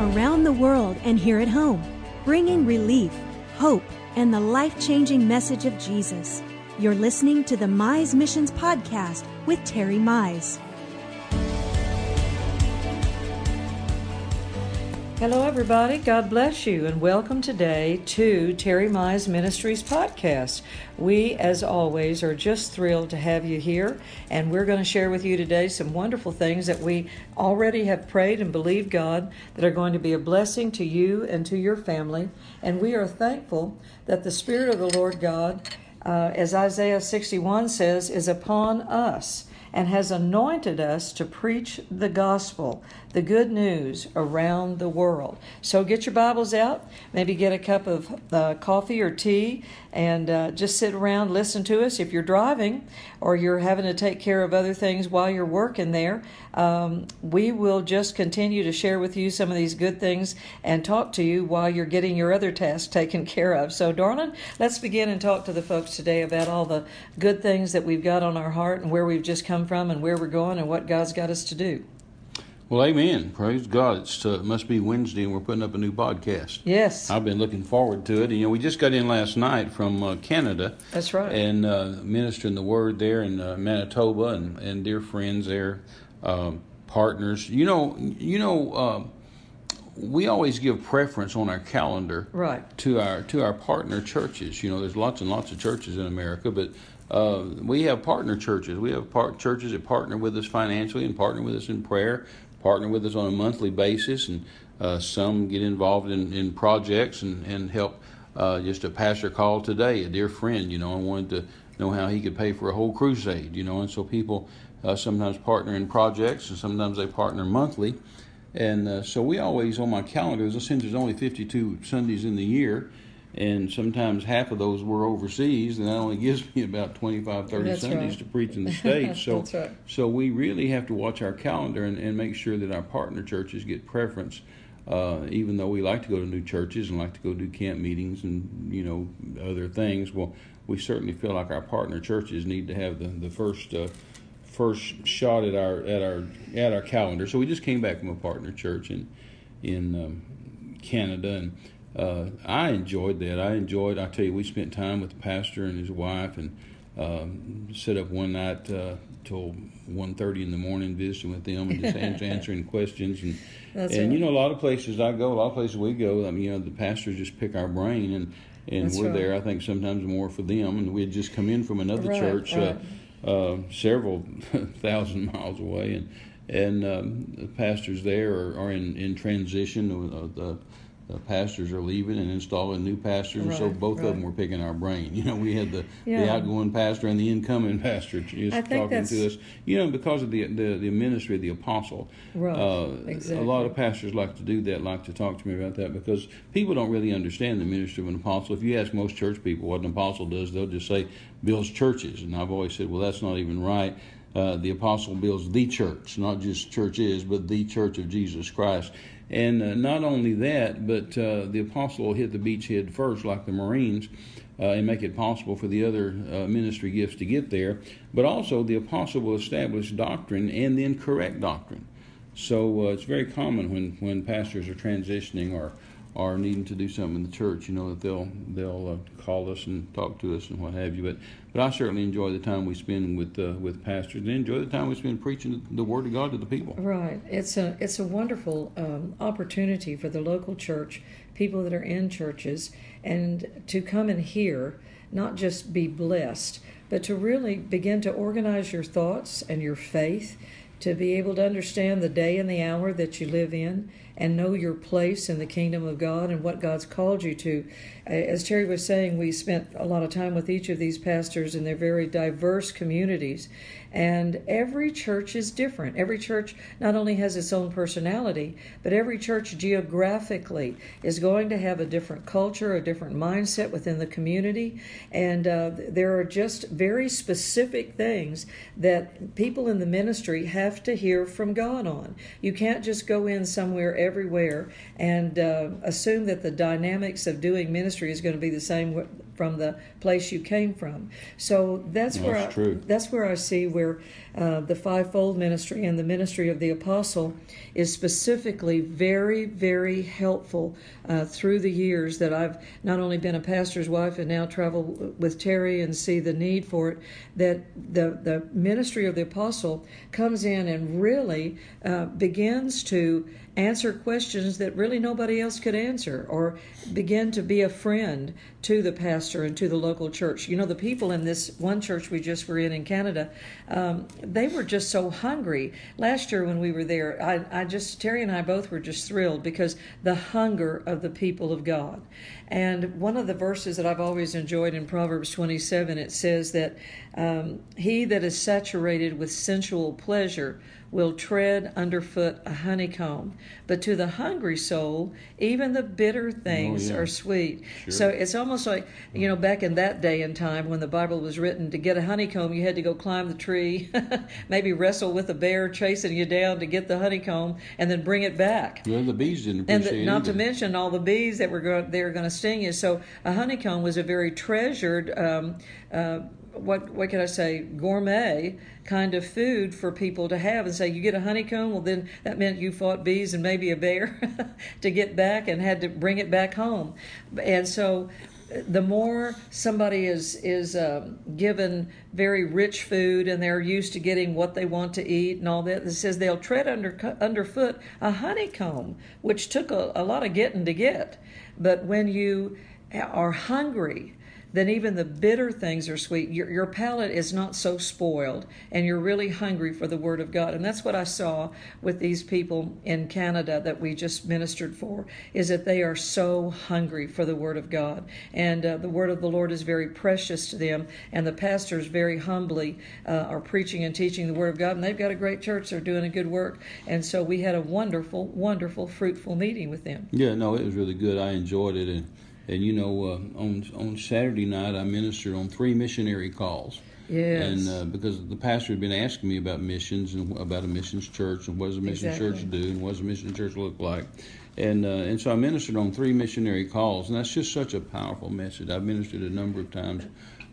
around the world and here at home, bringing relief, hope, and the life changing message of Jesus. You're listening to the Mize Missions Podcast with Terry Mize. Hello, everybody. God bless you, and welcome today to Terry Mize Ministries podcast. We, as always, are just thrilled to have you here, and we're going to share with you today some wonderful things that we already have prayed and believed God that are going to be a blessing to you and to your family. And we are thankful that the Spirit of the Lord God, uh, as Isaiah 61 says, is upon us and has anointed us to preach the gospel, the good news around the world. So get your Bibles out, maybe get a cup of uh, coffee or tea, and uh, just sit around, listen to us. If you're driving or you're having to take care of other things while you're working there, um, we will just continue to share with you some of these good things and talk to you while you're getting your other tasks taken care of. So, darling, let's begin and talk to the folks today about all the good things that we've got on our heart and where we've just come from and where we're going and what God's got us to do. Well, amen. Praise God. It's, uh, it must be Wednesday, and we're putting up a new podcast. Yes. I've been looking forward to it. And, you know, we just got in last night from uh, Canada. That's right. And uh, ministering the word there in uh, Manitoba, and, and dear friends there, um, partners. You know, you know, um, we always give preference on our calendar right. to our to our partner churches. You know, there's lots and lots of churches in America, but uh, we have partner churches. We have part churches that partner with us financially and partner with us in prayer partner with us on a monthly basis, and uh, some get involved in, in projects and, and help. Uh, just a pastor called today, a dear friend, you know, and wanted to know how he could pay for a whole crusade, you know, and so people uh, sometimes partner in projects and sometimes they partner monthly. And uh, so we always, on my calendar, since there's only 52 Sundays in the year, and sometimes half of those were overseas, and that only gives me about 25, 30 That's Sundays right. to preach in the States. So, right. so we really have to watch our calendar and, and make sure that our partner churches get preference. Uh, even though we like to go to new churches and like to go do camp meetings and you know other things, well, we certainly feel like our partner churches need to have the the first uh, first shot at our at our at our calendar. So we just came back from a partner church in in um, Canada and uh, I enjoyed that. I enjoyed. I tell you, we spent time with the pastor and his wife, and um, set up one night uh, till one thirty in the morning, visiting with them and just answering questions. And That's and right. you know, a lot of places I go, a lot of places we go. I mean, you know, the pastors just pick our brain, and and That's we're right. there. I think sometimes more for them, and we had just come in from another Right, church. Uh, uh, several thousand miles away, and and um, the pastors there are, are in in transition. Uh, the the pastors are leaving and installing new pastors, and so Right, both of them were picking our brain. You know, we had the, the outgoing pastor and the incoming pastor just talking that's- to us. You know, because of the the, the ministry of the apostle. Right, Uh, exactly. A lot of pastors like to do that, like to talk to me about that, because people don't really understand the ministry of an apostle. If you ask most church people what an apostle does, they'll just say builds churches, and I've always said, well, that's not even right. Uh, the apostle builds the church, not just churches, but the church of Jesus Christ. And uh, not only that, but uh, the apostle will hit the beachhead first, like the Marines, uh, and make it possible for the other uh, ministry gifts to get there. But also, the apostle will establish doctrine and then correct doctrine. So uh, it's very common when, when pastors are transitioning or are needing to do something in the church, you know, that they'll they'll uh, call us and talk to us and what have you. But but I certainly enjoy the time we spend with uh, with pastors and enjoy the time we spend preaching the Word of God to the people. Right. It's a it's a wonderful um, opportunity for the local church, people that are in churches, and to come and hear, not just be blessed, but to really begin to organize your thoughts and your faith, to be able to understand the day and the hour that you live in, and know your place in the kingdom of God and what God's called you to. As Terry was saying, we spent a lot of time with each of these pastors in their very diverse communities. And every church is different. Every church not only has its own personality, but every church geographically is going to have a different culture, a different mindset within the community. And uh, there are just very specific things that people in the ministry have to hear from God on. You can't just go in somewhere, everywhere, and uh, assume that the dynamics of doing ministry is going to be the same from the place you came from. So that's, That's where I, true. that's where I see where where uh, the fivefold ministry and the ministry of the apostle is specifically very, very helpful uh, through the years that I've not only been a pastor's wife and now travel with Terry and see the need for it. That the the ministry of the apostle comes in and really uh, begins to answer questions that really nobody else could answer or begin to be a friend to the pastor and to the local church. You know, the people in this one church we just were in in Canada, um, they were just so hungry. Last year when we were there, I, I just, Terry and I both were just thrilled because the hunger of the people of God. And one of the verses that I've always enjoyed in Proverbs 27, it says that um, he that is saturated with sensual pleasure will tread underfoot a honeycomb, but to the hungry soul, even the bitter things yeah. are sweet. Sure. So it's almost like, you know, back in that day and time when the Bible was written, to get a honeycomb, you had to go climb the tree, maybe wrestle with a bear chasing you down to get the honeycomb, and then bring it back. Well, the bees didn't And the, not it to mention all the bees that were going, they were going to sting you. So a honeycomb was a very treasured, um, uh, what what can I say, gourmet kind of food for people to have. And say you get a honeycomb, well then that meant you fought bees and maybe a bear to get back and had to bring it back home. And so the more somebody is is um, given very rich food and they're used to getting what they want to eat and all that, it says they'll tread under underfoot a honeycomb, which took a, a lot of getting to get. But when you are hungry, then even the bitter things are sweet. Your, your palate is not so spoiled, and you're really hungry for the Word of God. And that's what I saw with these people in Canada that we just ministered for, is that they are so hungry for the Word of God. And uh, the Word of the Lord is very precious to them, and the pastors very humbly uh, are preaching and teaching the Word of God. And they've got a great church, they're doing a good work. And so we had a wonderful, wonderful, fruitful meeting with them. Yeah, no, it was really good. I enjoyed it, and and you know, uh, on on Saturday night I ministered on three missionary calls. Yes. And uh, because the pastor had been asking me about missions and about a missions church and what does a mission Exactly. church do and what does a mission church look like, and uh, and so I ministered on three missionary calls, and that's just such a powerful message. I've ministered a number of times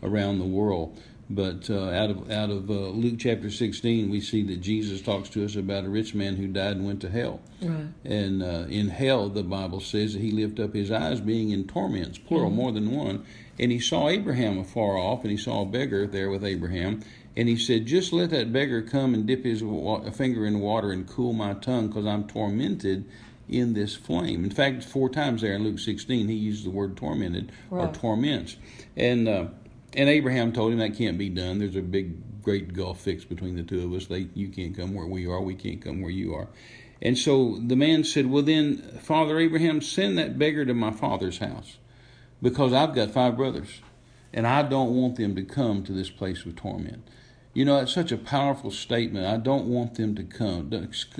around the world. But uh, out of out of uh, Luke chapter 16, we see that Jesus talks to us about a rich man who died and went to hell. Right. And uh, in hell, the Bible says that he lifted up his eyes, being in torments, plural, more than one. And he saw Abraham afar off, and he saw a beggar there with Abraham. And he said, Just let that beggar come and dip his wa- finger in water and cool my tongue, because I'm tormented in this flame. In fact, four times there in Luke 16, he uses the word tormented or torments. And uh, and Abraham told him that can't be done. There's a big, great gulf fixed between the two of us. They, you can't come where we are. We can't come where you are. And so the man said, Well, then, Father Abraham, send that beggar to my father's house because I've got five brothers and I don't want them to come to this place of torment. You know, it's such a powerful statement. I don't want them to come.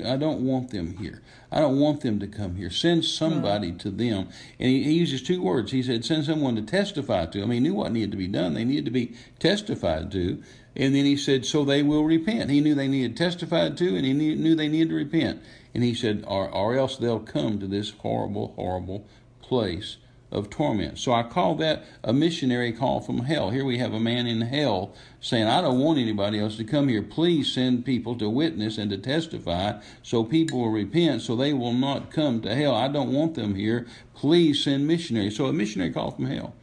I don't want them here. I don't want them to come here. Send somebody to them. And he, he uses two words. He said, send someone to testify to. Mean, he knew what needed to be done. They needed to be testified to. And then he said, so they will repent. He knew they needed testified to, and he knew, knew they needed to repent. And he said, or, or else they'll come to this horrible, horrible place of torment. So I call that a missionary call from hell. Here we have a man in hell saying, I don't want anybody else to come here. Please send people to witness and to testify so people will repent so they will not come to hell. I don't want them here. Please send missionaries. So a missionary call from hell.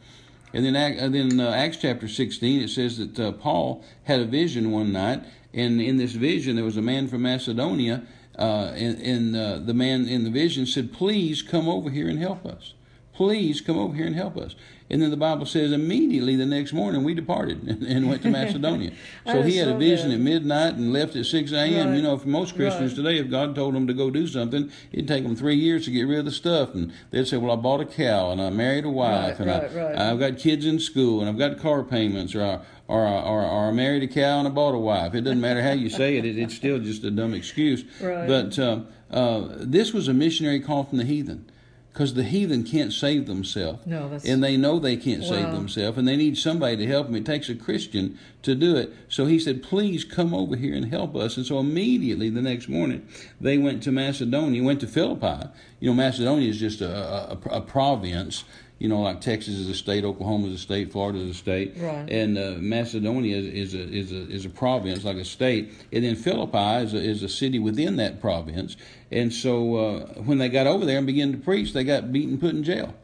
And then, and then uh, Acts chapter 16, it says that uh, Paul had a vision one night, and in this vision there was a man from Macedonia, uh, and, and uh, the man in the vision said, "Please come over here and help us. Please come over here and help us." And then the Bible says, immediately the next morning we departed and, and went to Macedonia. So he had a vision that. at midnight and left at 6 a.m. Right. You know, for most Christians Right. today, if God told them to go do something, it'd take them three years to get rid of the stuff. And they'd say, Well, I bought a cow and I married a wife Right, and I. I've got kids in school and I've got car payments or I, or, or, or I married a cow and I bought a wife. It doesn't matter how you say it, it it's still just a dumb excuse. But uh, uh, this was a missionary call from the heathen. Because the heathen can't save themselves. No, that's- And they know they can't save themselves, and they need somebody to help them. It takes a Christian to do it. So he said, Please come over here and help us. And so immediately the next morning, they went to Macedonia, went to Philippi. You know, Macedonia is just a, a, a province you know, like Texas is a state, Oklahoma is a state, Florida is a state, right. and uh, Macedonia is, is, a is a is a province, like a state, and then Philippi is a, is a city within that province. And so uh, when they got over there and began to preach, they got beaten, put in jail.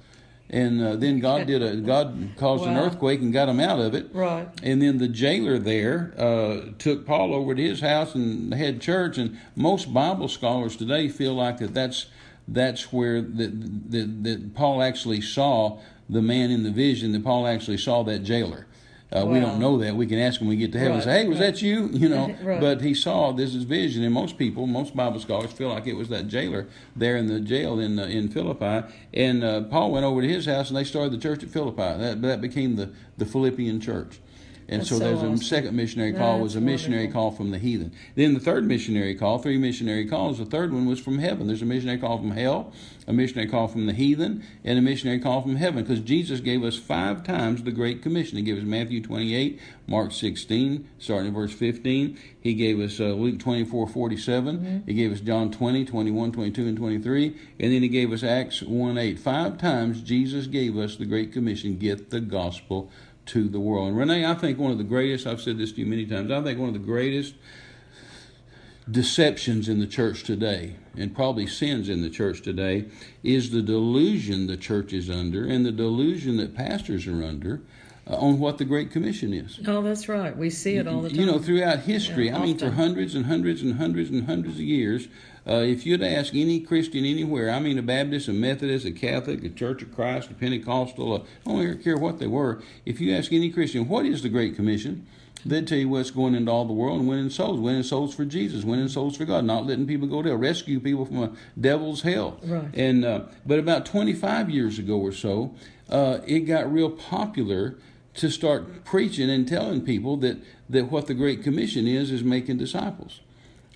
And uh, then God did a God caused wow. an earthquake and got them out of it. Right. And then the jailer there uh, took Paul over to his house and had church. And most Bible scholars today feel like that that's that's where that, that, Paul actually saw the man in the vision, that Paul actually saw that jailer. Uh, wow. We don't know that. We can ask him when we get to heaven. Right, say, "Hey, was right. that you?" You know. right. But he saw this is vision, and most people, most Bible scholars, feel like it was that jailer there in the jail in uh, in Philippi. And uh, Paul went over to his house, and they started the church at Philippi. That that became the the Philippian church. And so, so there's awesome. a second missionary call That's was a missionary wonderful. call from the heathen. Then the third missionary call, three missionary calls. The third one was from heaven. There's a missionary call from hell, a missionary call from the heathen, and a missionary call from heaven. Because Jesus gave us five times the Great Commission. He gave us Matthew 28, Mark 16, starting in verse 15. He gave us uh, Luke 24, 47. Mm-hmm. He gave us John 20, 21, 22, and 23. And then he gave us Acts 1, 8. Five times Jesus gave us the Great Commission get the gospel to the world. And Renee, I think one of the greatest, I've said this to you many times, I think one of the greatest deceptions in the church today, and probably sins in the church today, is the delusion the church is under and the delusion that pastors are under. Uh, on what the Great Commission is. Oh, that's right. We see it all the time. You know, throughout history, yeah, I mean, for hundreds and hundreds and hundreds and hundreds of years, uh, if you'd ask any Christian anywhere, I mean a Baptist, a Methodist, a Catholic, a Church of Christ, a Pentecostal, a, I don't care what they were, if you ask any Christian, what is the Great Commission? They'd tell you what's going into all the world and winning souls, winning souls for Jesus, winning souls for God, not letting people go to hell, rescue people from a devil's hell. Right. And uh, but about 25 years ago or so, uh, it got real popular to start preaching and telling people that that what the Great Commission is is making disciples.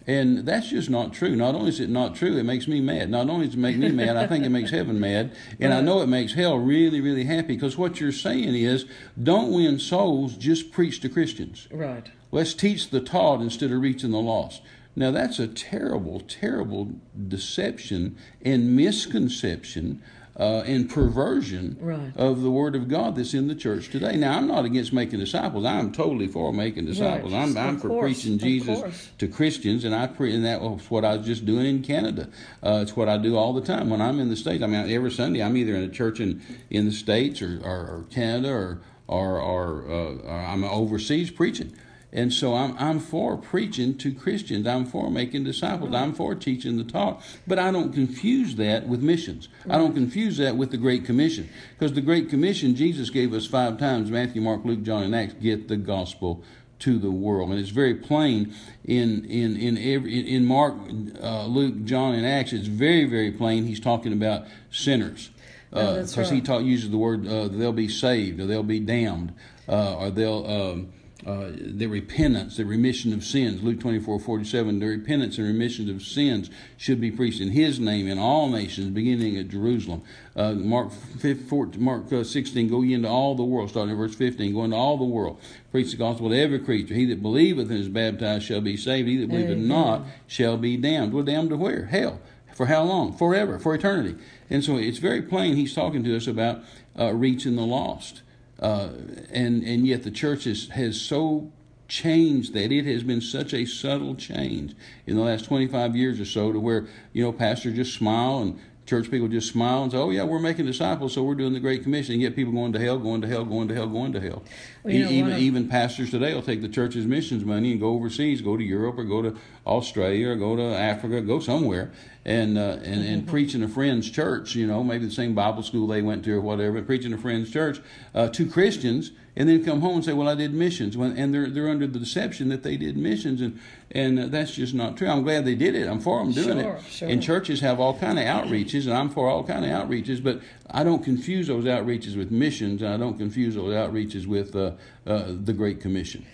And that's just not true. Not only is it not true, it makes me mad. Not only does it make me mad, I think it makes heaven mad. And I know it makes hell really, really happy because what you're saying is don't win souls, just preach to Christians. Right. Let's teach the taught instead of reaching the lost. Now, that's a terrible, terrible deception and misconception uh, and perversion right. of the Word of God that's in the church today. Now, I'm not against making disciples. I'm totally for making disciples. Right. I'm, I'm for preaching Jesus to Christians, and I pre- and that was what I was just doing in Canada. Uh, it's what I do all the time when I'm in the states. I mean, every Sunday I'm either in a church in in the states or, or, or Canada or or, or, uh, or I'm overseas preaching. And so I'm, I'm for preaching to Christians. I'm for making disciples. I'm for teaching the talk. But I don't confuse that with missions. I don't confuse that with the Great Commission. Because the Great Commission, Jesus gave us five times Matthew, Mark, Luke, John, and Acts get the gospel to the world. And it's very plain in in in every in Mark, uh, Luke, John, and Acts. It's very very plain. He's talking about sinners because uh, right. he taught uses the word uh, they'll be saved or they'll be damned uh, or they'll um, uh, the repentance, the remission of sins. Luke 24, 47, the repentance and remission of sins should be preached in his name in all nations, beginning at Jerusalem. Uh, Mark 14, Mark uh, 16, go ye into all the world, starting in verse 15, go into all the world, preach the gospel to every creature. He that believeth and is baptized shall be saved, he that believeth Amen. not shall be damned. Well, damned to where? Hell. For how long? Forever, for eternity. And so it's very plain he's talking to us about uh, reaching the lost. Uh, and and yet the church has, has so changed that it has been such a subtle change in the last 25 years or so to where you know pastors just smile and church people just smile and say, "Oh yeah, we're making disciples, so we're doing the Great Commission." And yet people going to hell, going to hell, going to hell, going to hell. Well, even even pastors today will take the church's missions money and go overseas, go to Europe or go to Australia or go to Africa, go somewhere, and uh, and and mm-hmm. preach in a friend's church. You know, maybe the same Bible school they went to or whatever, preach in a friend's church uh, to Christians and then come home and say, "Well, I did missions," when, and they're they're under the deception that they did missions, and and that's just not true. I'm glad they did it. I'm for them doing sure, it. Sure. And churches have all kind of outreaches, and I'm for all kind of outreaches, but I don't confuse those outreaches with missions, and I don't confuse those outreaches with uh, uh, the Great Commission.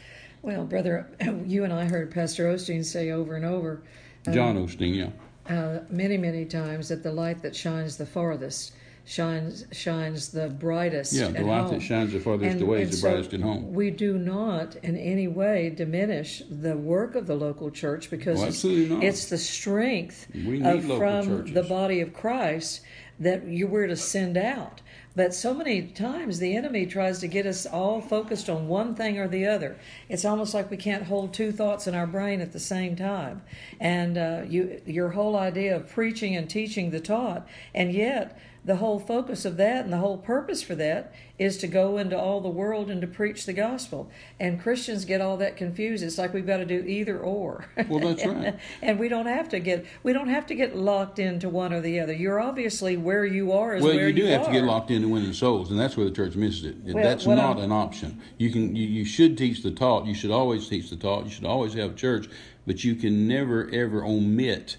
Well, brother, you and I heard Pastor Osteen say over and over. Um, John Osteen, yeah. Uh, many, many times that the light that shines the farthest shines shines the brightest. Yeah, the light home. that shines the farthest And- away is the so brightest at home. We do not in any way diminish the work of the local church because Oh, it's- absolutely not. it's the strength of, from churches. the body of Christ that you were to send out. But so many times the enemy tries to get us all focused on one thing or the other. It's almost like we can't hold two thoughts in our brain at the same time. And uh, you, your whole idea of preaching and teaching the taught, and yet the whole focus of that and the whole purpose for that is to go into all the world and to preach the gospel. And Christians get all that confused. It's like we've got to do either or. Well, that's right. and we don't have to get we don't have to get locked into one or the other. You're obviously where you are is Well, where you do you have to get are. locked into winning souls, and that's where the church misses it. Well, that's not I'm- an option. You can, you, you should teach the taught. You should always teach the taught. You should always have church, but you can never ever omit.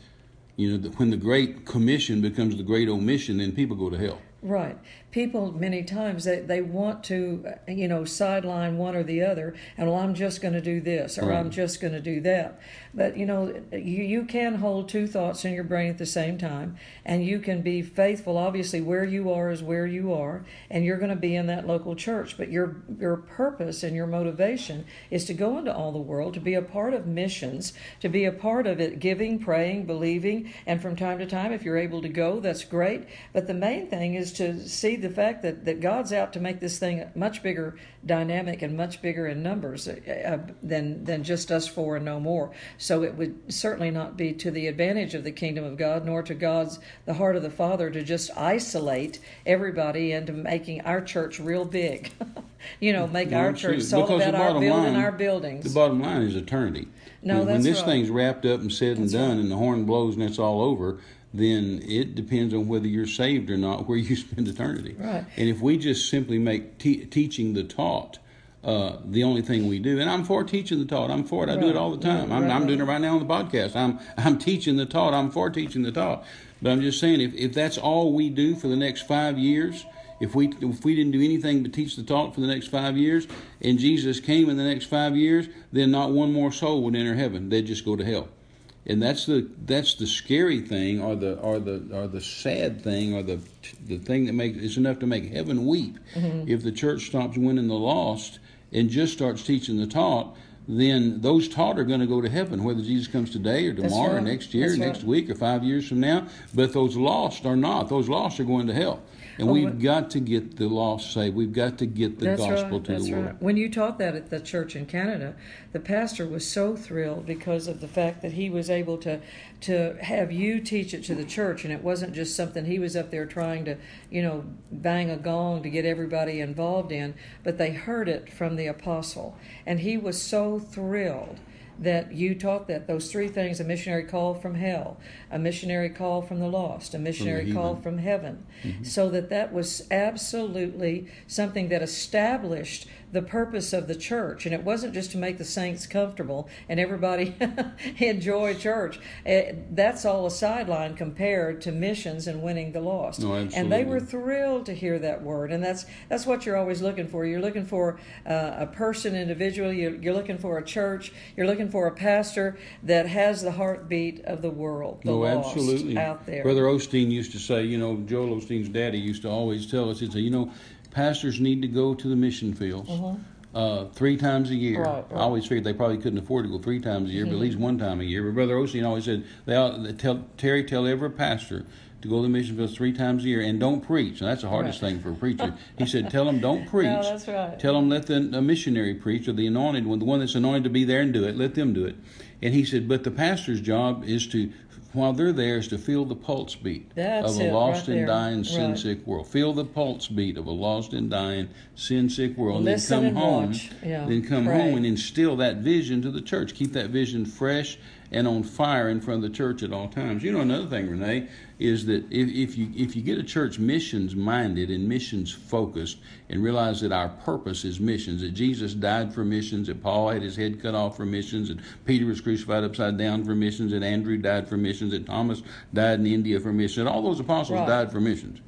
You know, that when the Great Commission becomes the Great Omission, then people go to hell. Right. People many times they, they want to you know sideline one or the other and well I'm just going to do this or Right. I'm just going to do that. But you know you you can hold two thoughts in your brain at the same time and you can be faithful obviously where you are is where you are and you're going to be in that local church. But your your purpose and your motivation is to go into all the world to be a part of missions to be a part of it giving praying believing and from time to time if you're able to go that's great. But the main thing is to see the fact that, that God's out to make this thing much bigger dynamic and much bigger in numbers uh, uh, than than just us four and no more so it would certainly not be to the advantage of the kingdom of God nor to God's the heart of the Father to just isolate everybody into making our church real big you know make No, our church all about our building line- our buildings The bottom line is eternity. No, when, when this right. thing's wrapped up and said and done, and the horn blows and it's all over, then it depends on whether you're saved or not, where you spend eternity. Right. And if we just simply make te- teaching the taught uh, the only thing we do, and I'm for teaching the taught. I'm for it. I do it all the time. Yeah, I'm, right, I'm doing it right. right now on the podcast. I'm I'm teaching the taught. I'm for teaching the taught. But I'm just saying, if, if that's all we do for the next five years, if we if we didn't do anything but teach the taught for the next five years, and Jesus came in the next five years, then not one more soul would enter heaven. They'd just go to hell. And that's the that's the scary thing, or the or the or the sad thing, or the the thing that makes it's enough to make heaven weep. Mm-hmm. If the church stops winning the lost and just starts teaching the taught, then those taught are going to go to heaven, whether Jesus comes today or tomorrow or next year, That's next right. week or five years from now. But those lost are not. Those lost are going to hell. And Oh, we've what- got to get the lost saved. We've got to get the That's gospel right. to the world. right. When you taught that at the church in Canada, the pastor was so thrilled because of the fact that he was able to to have you teach it to the church, and it wasn't just something he was up there trying to, you know, bang a gong to get everybody involved in, but they heard it from the apostle, and he was so thrilled that you taught that those three things a missionary call from hell a missionary call from the lost a missionary call from heaven Mm-hmm. so that that was absolutely something that established the purpose of the church. And it wasn't just to make the saints comfortable and everybody enjoy church. Eh, that's all a sideline compared to missions and winning the lost. No, and they were thrilled to hear that word. And that's that's what you're always looking for. You're looking for uh, a person individual. You're, you're looking for a church. You're looking for a pastor that has the heartbeat of the world the No, lost absolutely. out there. Brother Osteen used to say, you know, Joel Osteen's daddy used to always tell us, he'd say, you know, pastors need to go to the mission fields uh, three times a year. Mm-hmm. Right, right. I always figured they probably couldn't afford to go three times a year, but at least one time a year. But Brother Osteen always said, they, ought, they tell Terry, tell every pastor to go to the mission fields three times a year and don't preach. And that's the hardest Right. thing for a preacher. He said, tell them don't preach. No, that's right. Tell them let the a missionary preach or the anointed one, the one that's anointed to be there and do it. Let them do it. And he said, but the pastor's job is to, while they're there, is to feel the pulse beat That's of a lost right and dying, sin sick world. Feel the pulse beat of a lost and dying, sin sick world. Listen then and come home. watch. Yeah, Then come pray. home and instill that vision to the church. Keep that vision fresh and on fire in front of the church at all times. You know another thing, Renee, is that if, if you if you get a church missions minded and missions focused and realize that our purpose is missions, that Jesus died for missions, that Paul had his head cut off for missions, and Peter was crucified upside down for missions, and Andrew died for missions, that Thomas died in India for missions, and all those apostles Right. died for missions.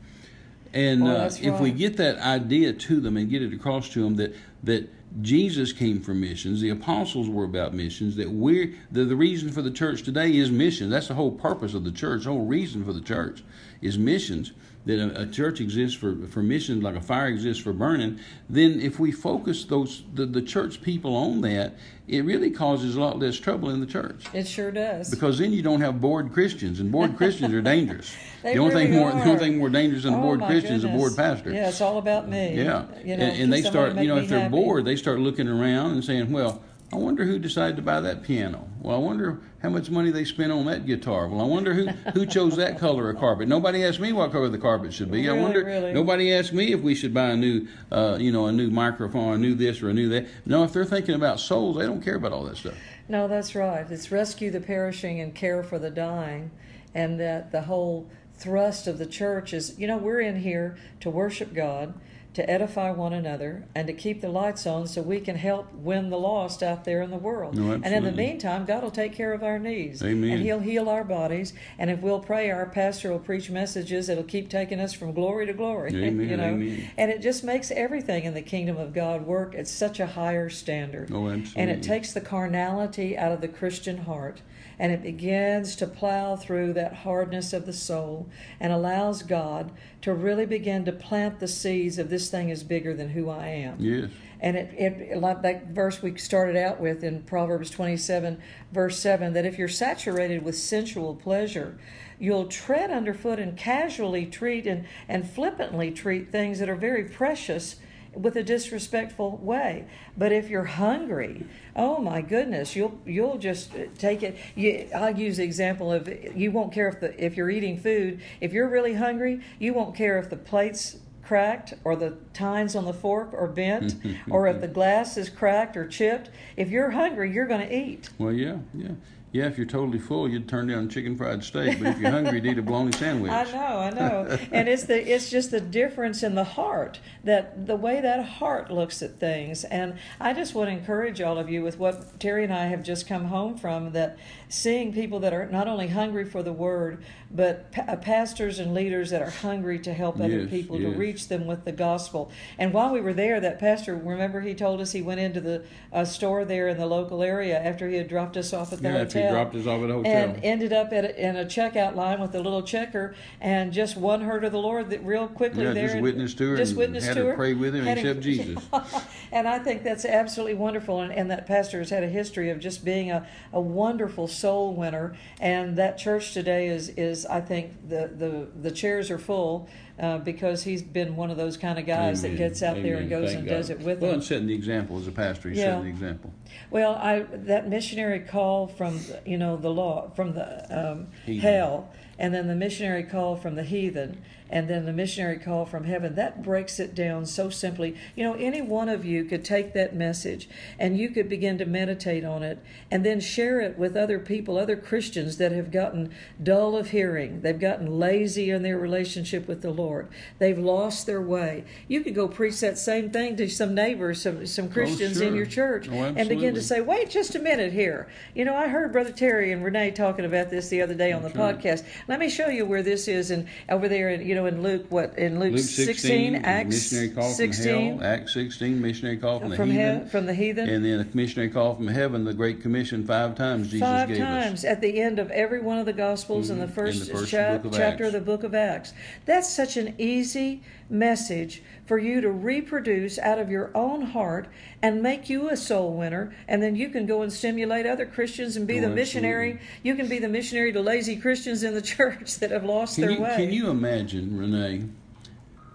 And Boy, uh, if we get that idea to them and get it across to them that that Jesus came for missions. The apostles were about missions. That we're the, the reason for the church today is mission. That's the whole purpose of the church. The whole reason for the church is missions. That a, a church exists for for missions, like a fire exists for burning. Then, if we focus those the, the church people on that, it really causes a lot less trouble in the church. It sure does. Because then you don't have bored Christians, and bored Christians are dangerous. They the only really thing more are. the only thing more dangerous than Oh, bored my Christian is a bored goodness. pastor. Yeah, it's all about me. Yeah, You know, and, and they start, you know, if they're happy. bored, they start looking around and saying, "Well, I wonder who decided to buy that piano. Well, I wonder how much money they spent on that guitar. Well, I wonder who who chose that color of carpet. Nobody asked me what color the carpet should be. I wonder. really? Nobody asked me if we should buy a new, uh, you know, a new microphone, a new this or a new that. No, if they're thinking about souls, they don't care about all that stuff. No, that's right. It's rescue the perishing and care for the dying. And that the whole thrust of the church is, you know, we're in here to worship God, to edify one another, and to keep the lights on so we can help win the lost out there in the world. No, and in the meantime, God will take care of our needs. Amen. And He'll heal our bodies. And if we'll pray, our pastor will preach messages that'll keep taking us from glory to glory. Amen, you know? amen. And it just makes everything in the kingdom of God work at such a higher standard. Oh, And it takes the carnality out of the Christian heart and it begins to plow through that hardness of the soul and allows God to really begin to plant the seeds of this thing is bigger than who I am. Yes. And it, it like that verse we started out with in Proverbs 27, verse 7, that if you're saturated with sensual pleasure, you'll tread underfoot and casually treat and, and flippantly treat things that are very precious with a disrespectful way. But if you're hungry, oh my goodness, you'll you'll just take it. You, I'll use the example of you won't care if the if you're eating food. If you're really hungry, you won't care if the plates cracked or the tines on the fork are bent or if the glass is cracked or chipped. If you're hungry, you're going to eat. Well, yeah, yeah, yeah. If you're totally full, you'd turn down chicken fried steak. But if you're hungry, you'd eat a bologna sandwich. I know, I know. and it's the it's just the difference in the heart that the way that heart looks at things. And I just want to encourage all of you with what Terry and I have just come home from that seeing people that are not only hungry for the word, but pa- uh, pastors and leaders that are hungry to help other Yes, people to reach them with the gospel. And while we were there, that pastor, remember, he told us he went into the uh, store there in the local area after he had dropped us off at the Yeah, hotel he dropped us off at the hotel. and ended up at a, in a checkout line with a little checker and just one heard of the Lord that real quickly Yeah, there just witnessed to her just and witnessed to her pray with her and accept Jesus. and I think that's absolutely wonderful and, and that pastor has had a history of just being a, a wonderful soul winner and that church today is is I think the the, the chairs are full uh, because he's been one of those kind of guys Amen. that gets out there and goes Thank and God. does it with well, them. and setting the example as a pastor. He's Yeah. setting the example. Well, I that missionary call from you know the law from the um, hell, and then the missionary call from the heathen, and then the missionary call from heaven. That breaks it down so simply. You know, any one of you could take that message and you could begin to meditate on it, and then share it with other people, other Christians that have gotten dull of hearing. They've gotten lazy in their relationship with the Lord. They've lost their way. You could go preach that same thing to some neighbors, some some oh, Christians in sure. your church, Oh, and begin to say, wait just a minute here. You know, I heard Brother Terry and Renee talking about this the other day on the podcast. Let me show you where this is and over there in you know in Luke what in Luke, Luke 16, Acts missionary call 16 from hell. Acts 16, missionary call from the from heathen. he- from the heathen. and then a missionary call from heaven, the Great Commission, five times Jesus Five gave times us. at the end of every one of the Gospels in the Mhm, in first, the first cha- of chapter of the book of Acts. That's such an easy message for you to reproduce out of your own heart and make you a soul winner. And then you can go and stimulate other Christians and be Oh, the absolutely. missionary. You can be the missionary to lazy Christians in the church that have lost Can their you, way. can you imagine, Renee?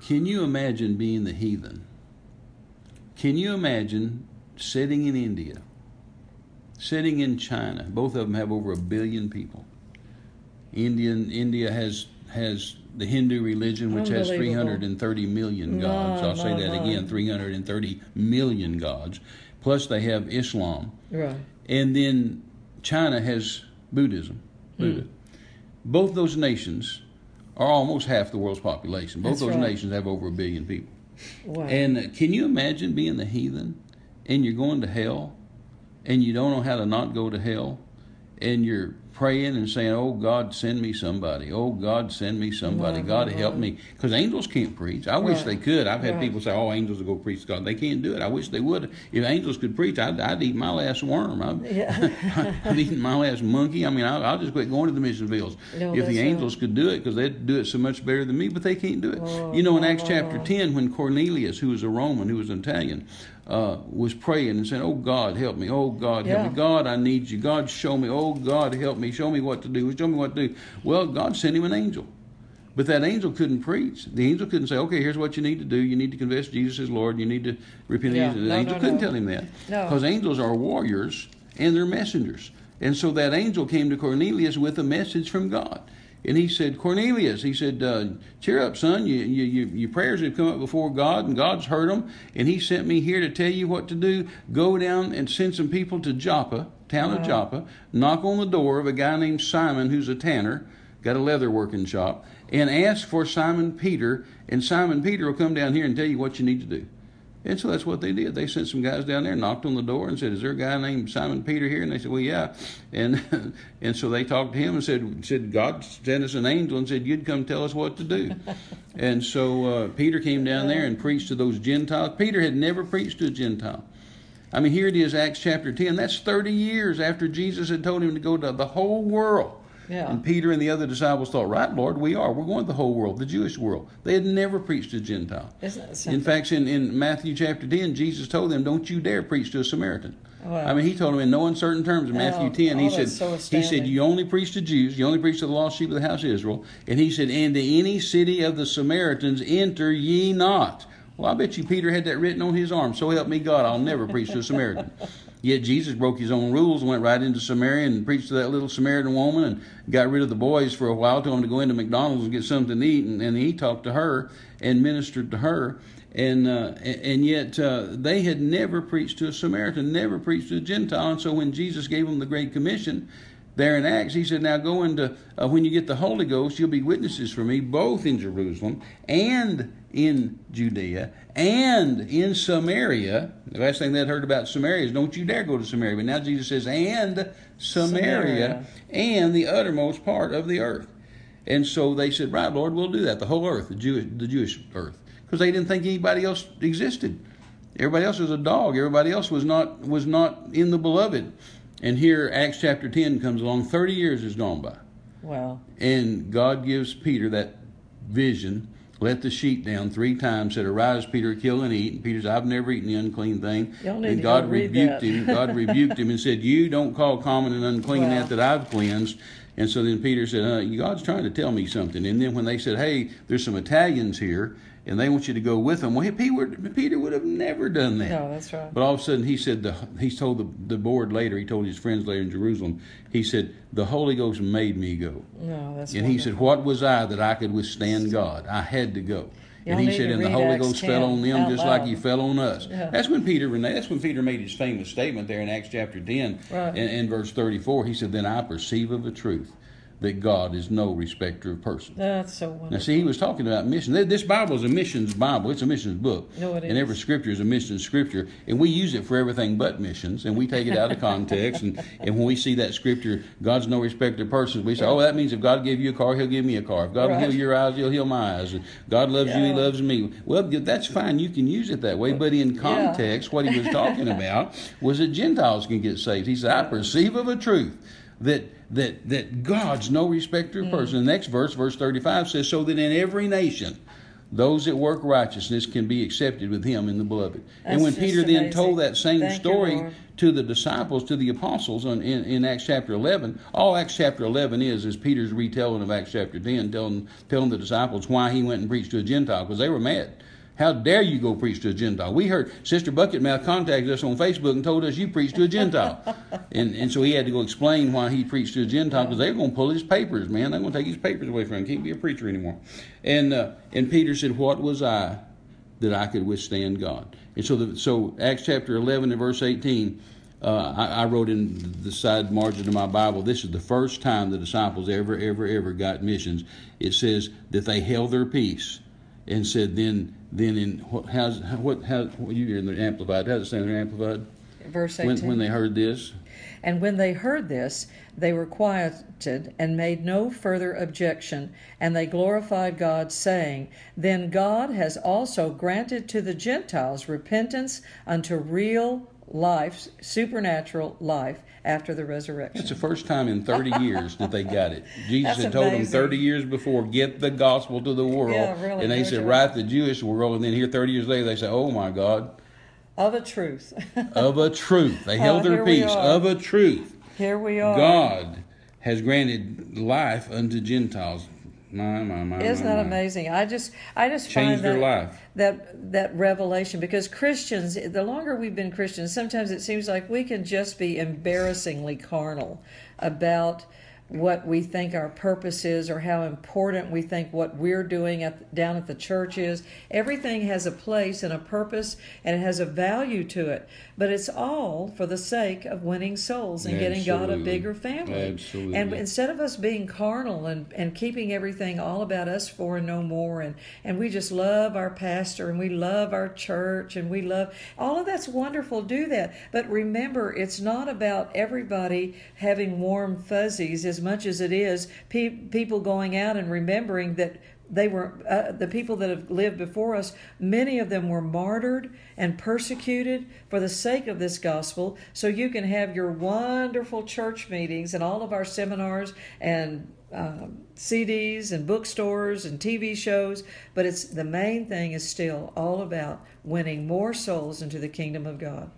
Can you imagine being the heathen? Can you imagine sitting in India, sitting in China? Both of them have over a billion people. Indian India has has the Hindu religion, which has 330 million gods. I'll say that again: 330 million gods. Plus, they have Islam. right. And then China has Buddhism, Hmm. Buddha. Both those nations are almost half the world's population. Both That's those right. nations have over a billion people. Wow. And uh, can you imagine being the heathen and you're going to hell and you don't know how to not go to hell and you're praying and saying, "Oh God, send me somebody. Oh God, send me somebody. God help me." Because angels can't preach. I wish Right. they could. I've had people say, "Oh, angels will go preach God." They can't do it. I wish they would. If angels could preach, I'd, I'd eat my last worm. I've, Yeah. I've eaten my last monkey. I mean, I'll, I'll just quit going to the mission fields No, if the angels could do it, because they'd do it so much better than me. But they can't do it. Oh, you know, in Acts no, chapter no. ten, when Cornelius, who was a Roman, who was an Italian, uh, was praying and saying, "Oh God, help me! Oh God, help Yeah. me! God, I need you! God, show me! Oh God, help me! Show me what to do! Show me what to do!" Well, God sent him an angel. But that angel couldn't preach. The angel couldn't say, "Okay, here's what you need to do. You need to confess Jesus as Lord. You need to repent." Yeah. The No, angel no, couldn't no. tell him that No. because angels are warriors and they're messengers. And so that angel came to Cornelius with a message from God. And he said, Cornelius, he said, uh, cheer up, son. You, you, you, your prayers have come up before God, and God's heard them. And he sent me here to tell you what to do. Go down and send some people to Joppa, town of Joppa. Knock on the door of a guy named Simon, who's a tanner, got a leather working shop, and ask for Simon Peter. And Simon Peter will come down here and tell you what you need to do. And so that's what they did. They sent some guys down there, knocked on the door, and said, "Is there a guy named Simon Peter here?" And they said, "Well, yeah." And and so they talked to him and said, "said God sent us an angel and said you'd come tell us what to do." and so uh, Peter came down there and preached to those Gentiles. Peter had never preached to a Gentile. I mean, here it is, Acts chapter ten. That's thirty years after Jesus had told him to go to the whole world. Yeah. And Peter and the other disciples thought, "Right, Lord, we are. We're going to the whole world, the Jewish world." They had never preached to Gentile. Isn't that In fact, in, in Matthew chapter 10, Jesus told them, Don't you dare preach to a Samaritan. Wow. I mean, he told them in no uncertain terms in oh, Matthew Oh, 10, he oh, said, so he said, You only preach to Jews, you only preach to the lost sheep of the house of Israel. And he said, And to any city of the Samaritans enter ye not. Well, I bet you Peter had that written on his arm. So help me God, I'll never preach to a Samaritan. Yet Jesus broke his own rules went right into Samaria and preached to that little Samaritan woman and got rid of the boys for a while, told them to go into McDonald's and get something to eat. And, and he talked to her and ministered to her. And uh, and yet uh, they had never preached to a Samaritan, never preached to a Gentile. And so when Jesus gave them the Great Commission, there in Acts, he said, Now go into, uh, when you get the Holy Ghost, you'll be witnesses for me, both in Jerusalem and in Judea and in Samaria. The last thing they'd heard about Samaria is, Don't you dare go to Samaria. But now Jesus says, And Samaria, Samaria. and the uttermost part of the earth. And so they said, Right, Lord, we'll do that. The whole earth, the Jewish, the Jewish earth. Because they didn't think anybody else existed. Everybody else was a dog. Everybody else was not was not in the beloved. And here Acts chapter 10 comes along. 30 years has gone by. Wow. And God gives Peter that vision. Let the sheet down three times. Said, "Arise, Peter, kill and eat." And Peter said, "I've never eaten the unclean thing." And God rebuked him. God rebuked him and said, "You don't call common and unclean Wow. that that I've cleansed." And so then Peter said, uh, "God's trying to tell me something." And then when they said, "Hey, there's some Italians here, and they want you to go with them," well, Peter, Peter would have never done that. No, that's right. But all of a sudden, he said, the, he told the, the board later, he told his friends later in Jerusalem, he said, the Holy Ghost made me go. No, that's And he said, What was I that I could withstand God? I had to go. Y'all and he said, And the Holy Acts Ghost 10 fell on them just like he fell on us. Yeah. That's when Peter that's when Peter made his famous statement there in Acts chapter ten Right. and, and verse thirty four. He said, Then I perceive of a truth that God is no respecter of persons. That's so wonderful. Now, see, he was talking about mission. This Bible is a missions Bible. It's a missions book. No, it And every scripture is a missions scripture. And we use it for everything but missions. And we take it out of context. And, and when we see that scripture, God's no respecter of persons, we say, oh, that means if God gave you a car, he'll give me a car. If God will heal your eyes, he'll heal my eyes. And God loves you, he loves me. Well, that's fine. You can use it that way. But in context, what he was talking about was that Gentiles can get saved. He said, I perceive of a truth that that that God's no respecter of Mm. person. The next verse, verse thirty-five, says, "So that in every nation." Those that work righteousness can be accepted with him in the beloved. and when Peter then told that same Thank story Lord. to the disciples, to the apostles on, in, in Acts chapter 11, all Acts chapter 11 is is Peter's retelling of Acts chapter 10, telling, telling the disciples why he went and preached to a Gentile, because they were mad. How dare you go preach to a Gentile? We heard Sister Bucketmouth contacted us on Facebook and told us you preached to a Gentile. and, and so he had to go explain why he preached to a Gentile because they were going to pull his papers, man. They're going to take his papers away from him. Can't be a preacher anymore. And, uh, and Peter said, What was I that I could withstand God? And so, the, so Acts chapter 11 and verse 18, uh, I, I wrote in the side margin of my Bible, this is the first time the disciples ever, ever, ever got missions. It says that they held their peace and said, then, then in what, how's, what, how, what you hear in the Amplified? How's it say in the Amplified? verse 18. When, when they heard this, And when they heard this, they were quieted and made no further objection, and they glorified God, saying, Then God has also granted to the Gentiles repentance unto real life, supernatural life, after the resurrection. it's the first time in 30 years that they got it. Jesus That's had told them 30 years before, get the gospel to the world. Yeah, really, and they said, right the Jewish world. And then here 30 years later, they say, oh my God, Of a truth. of a truth. They held Oh, their peace. Of a truth. Here we are. God has granted life unto Gentiles. My, my, my. Isn't my, that my. amazing? I just, I just Changed find their that, life. that that revelation because Christians, the longer we've been Christians, sometimes it seems like we can just be embarrassingly carnal about what we think our purpose is or how important we think what we're doing at, down at the church is. Everything has a place and a purpose and it has a value to it, but it's all for the sake of winning souls and getting God a bigger family. Absolutely. And instead of us being carnal and, and keeping everything all about us for and no more and, and we just love our pastor and we love our church and we love all of that's wonderful do that but remember it's not about everybody having warm fuzzies as much as it is pe- people going out and remembering that they were uh, the people that have lived before us many of them were martyred and persecuted for the sake of this gospel so you can have your wonderful church meetings and all of our seminars and um, CDs and bookstores and TV shows, but it's the main thing is still all about winning more souls into the kingdom of God.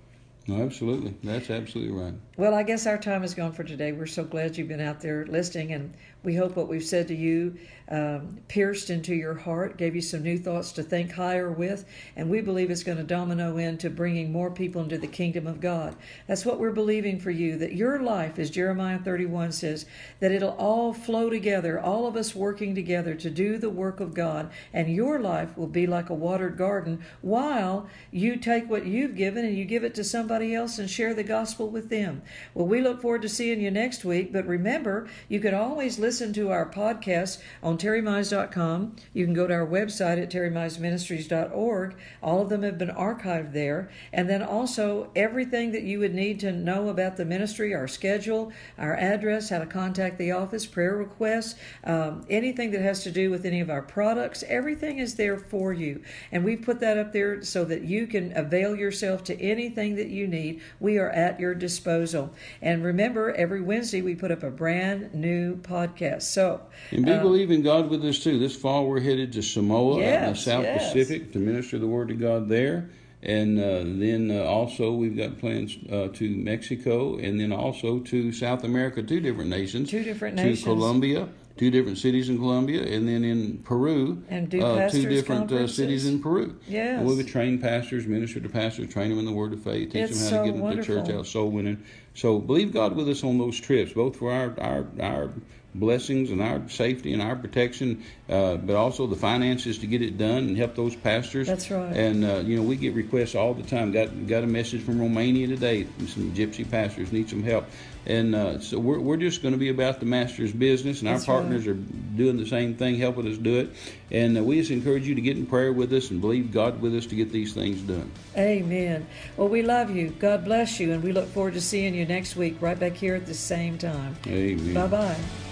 No, absolutely. That's absolutely right. Well, I guess our time is gone for today. We're so glad you've been out there listening, and we hope what we've said to you um, pierced into your heart, gave you some new thoughts to think higher with, and we believe it's going to domino into bringing more people into the kingdom of God. That's what we're believing for you, that your life, as Jeremiah 31 says, that it'll all flow together, all of us working together to do the work of God, and your life will be like a watered garden while you take what you've given and you give it to somebody else and share the gospel with them. Well, we look forward to seeing you next week, but remember, you can always listen to our podcast on terrymize.com. You can go to our website at terrymizeministries.org. All of them have been archived there. And then also everything that you would need to know about the ministry, our schedule, our address, how to contact the office, prayer requests, um, anything that has to do with any of our products, everything is there for you. And we've put that up there so that you can avail yourself to anything that you need. We are at your disposal. And remember, every Wednesday we put up a brand new podcast. So, And we believe in God with us too. This fall we're headed to Samoa out in the South yes. Pacific to minister the word of God there. And uh, then uh, also we've got plans uh, to Mexico and then also to South America, two different nations. Two different nations, to. Colombia, two different cities in Colombia, and then in Peru, And do uh, two different uh, cities in Peru. Yes. And we would train pastors, minister to pastors, train them in the word of faith, teach It's them how so to get into the church, how soul winning. So believe God with us on those trips, both for our our our blessings and our safety and our protection, uh, but also the finances to get it done and help those pastors. That's right. And uh, you know we get requests all the time. Got got a message from Romania today. Some gypsy pastors need some help. And uh, so we're, we're just going to be about the master's business, and That's our right. partners are doing the same thing, helping us do it. And uh, we just encourage you to get in prayer with us and believe God with us to get these things done. Amen. Well, we love you. God bless you. And we look forward to seeing you next week right back here at the same time. Amen. Bye bye.